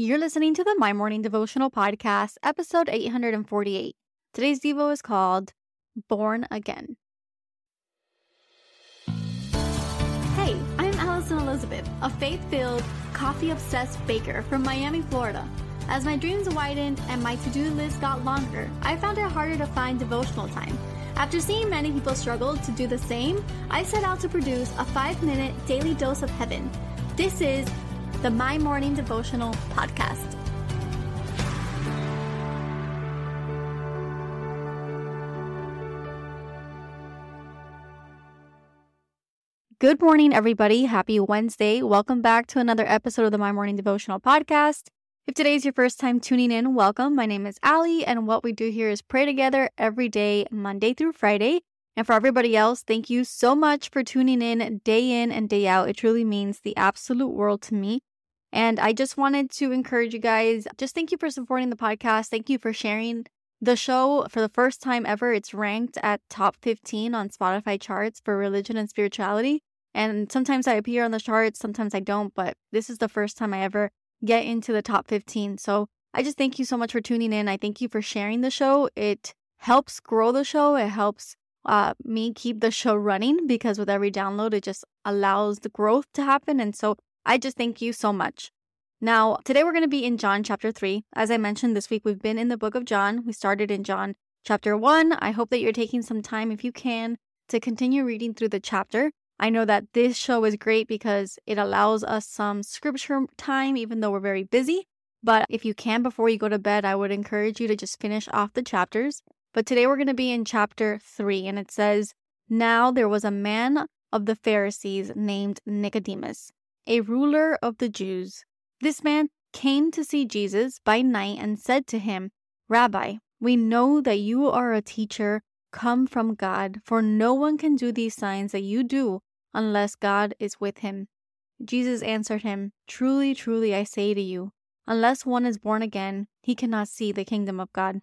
You're listening to the My Morning Devotional Podcast, episode 848. Today's Devo is called Born Again. Hey, I'm Alison Elizabeth, a faith filled, coffee obsessed baker from Miami, Florida. As my dreams widened and my to do list got longer, I found it harder to find devotional time. After seeing many people struggle to do the same, I set out to produce a five minute daily dose of heaven. This is the My Morning Devotional Podcast. Good morning, everybody. Happy Wednesday. Welcome back to another episode of the My Morning Devotional Podcast. If today is your first time tuning in, welcome. My name is Allie, and what we do here is pray together every day, Monday through Friday. And for everybody else, thank you so much for tuning in day in and day out. It truly means the absolute world to me. And I just wanted to encourage you guys just thank you for supporting the podcast. Thank you for sharing the show. For the first time ever, it's ranked at top 15 on Spotify charts for religion and spirituality. And sometimes I appear on the charts, sometimes I don't, but this is the first time I ever get into the top 15. So I just thank you so much for tuning in. I thank you for sharing the show. It helps grow the show. It helps uh, me keep the show running because with every download, it just allows the growth to happen. And so I just thank you so much. Now, today we're going to be in John chapter 3. As I mentioned this week, we've been in the book of John. We started in John chapter 1. I hope that you're taking some time, if you can, to continue reading through the chapter. I know that this show is great because it allows us some scripture time, even though we're very busy. But if you can, before you go to bed, I would encourage you to just finish off the chapters. But today we're going to be in chapter 3, and it says, Now there was a man of the Pharisees named Nicodemus a ruler of the Jews. This man came to see Jesus by night and said to him, Rabbi, we know that you are a teacher come from God, for no one can do these signs that you do unless God is with him. Jesus answered him, Truly, truly, I say to you, unless one is born again, he cannot see the kingdom of God.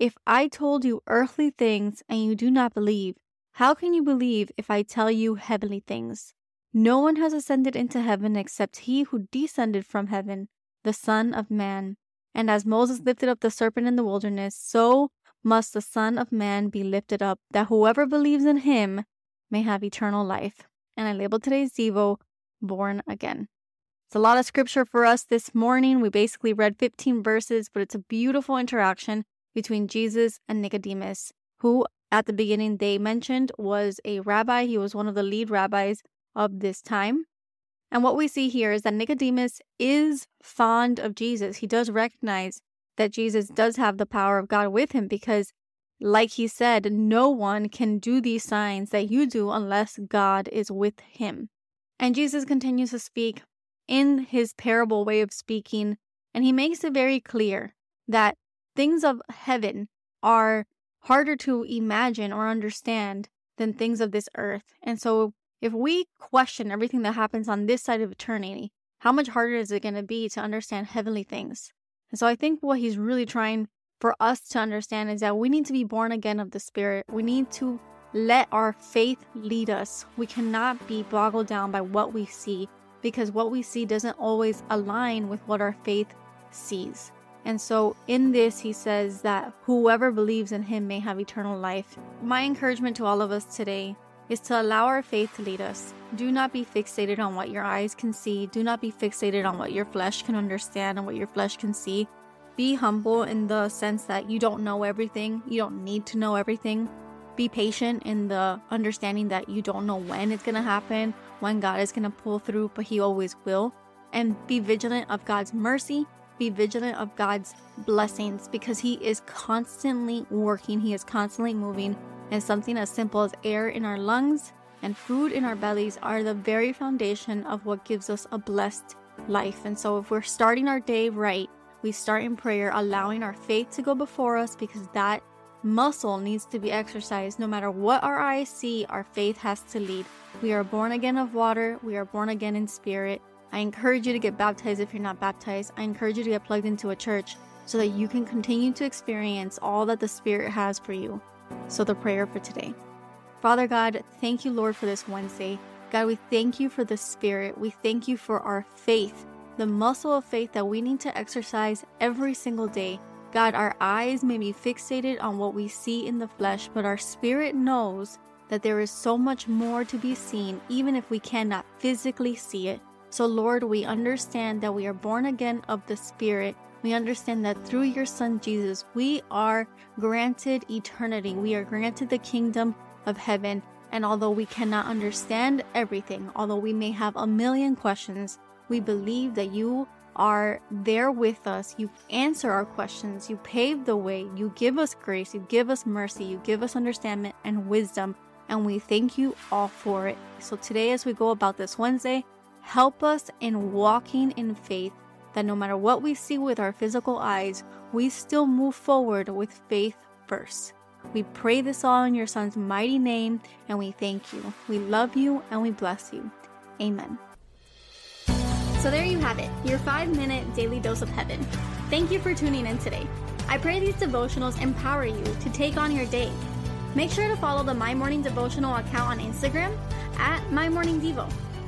If I told you earthly things and you do not believe, how can you believe if I tell you heavenly things? No one has ascended into heaven except he who descended from heaven, the Son of Man. And as Moses lifted up the serpent in the wilderness, so must the Son of Man be lifted up, that whoever believes in him may have eternal life. And I labeled today's Devo, Born Again. It's a lot of scripture for us this morning. We basically read 15 verses, but it's a beautiful interaction between Jesus and Nicodemus, who at the beginning they mentioned was a rabbi. He was one of the lead rabbis of this time. And what we see here is that Nicodemus is fond of Jesus. He does recognize that Jesus does have the power of God with him because, like he said, no one can do these signs that you do unless God is with him. And Jesus continues to speak in his parable way of speaking, and he makes it very clear that things of heaven are harder to imagine or understand than things of this earth. And so if we question everything that happens on this side of eternity, how much harder is it going to be to understand heavenly things? And so I think what he's really trying for us to understand is that we need to be born again of the Spirit. We need to let our faith lead us. We cannot be boggled down by what we see because what we see doesn't always align with what our faith sees. And so in this, he says that whoever believes in him may have eternal life. My encouragement to all of us today is to allow our faith to lead us. Do not be fixated on what your eyes can see. Do not be fixated on what your flesh can understand and what your flesh can see. Be humble in the sense that you don't know everything, you don't need to know everything. Be patient in the understanding that you don't know when it's going to happen, when God is going to pull through, but He always will. And be vigilant of God's mercy, be vigilant of God's blessings because He is constantly working, He is constantly moving. And something as simple as air in our lungs and food in our bellies are the very foundation of what gives us a blessed life. And so, if we're starting our day right, we start in prayer, allowing our faith to go before us because that muscle needs to be exercised. No matter what our eyes see, our faith has to lead. We are born again of water, we are born again in spirit. I encourage you to get baptized if you're not baptized. I encourage you to get plugged into a church so that you can continue to experience all that the Spirit has for you. So, the prayer for today. Father God, thank you, Lord, for this Wednesday. God, we thank you for the Spirit. We thank you for our faith, the muscle of faith that we need to exercise every single day. God, our eyes may be fixated on what we see in the flesh, but our spirit knows that there is so much more to be seen, even if we cannot physically see it. So, Lord, we understand that we are born again of the Spirit. We understand that through your Son Jesus, we are granted eternity. We are granted the kingdom of heaven. And although we cannot understand everything, although we may have a million questions, we believe that you are there with us. You answer our questions. You pave the way. You give us grace. You give us mercy. You give us understanding and wisdom. And we thank you all for it. So today, as we go about this Wednesday, help us in walking in faith that no matter what we see with our physical eyes, we still move forward with faith first. We pray this all in your Son's mighty name, and we thank you. We love you and we bless you. Amen. So there you have it, your five minute daily dose of heaven. Thank you for tuning in today. I pray these devotionals empower you to take on your day. Make sure to follow the My Morning Devotional account on Instagram at My Morning Devo.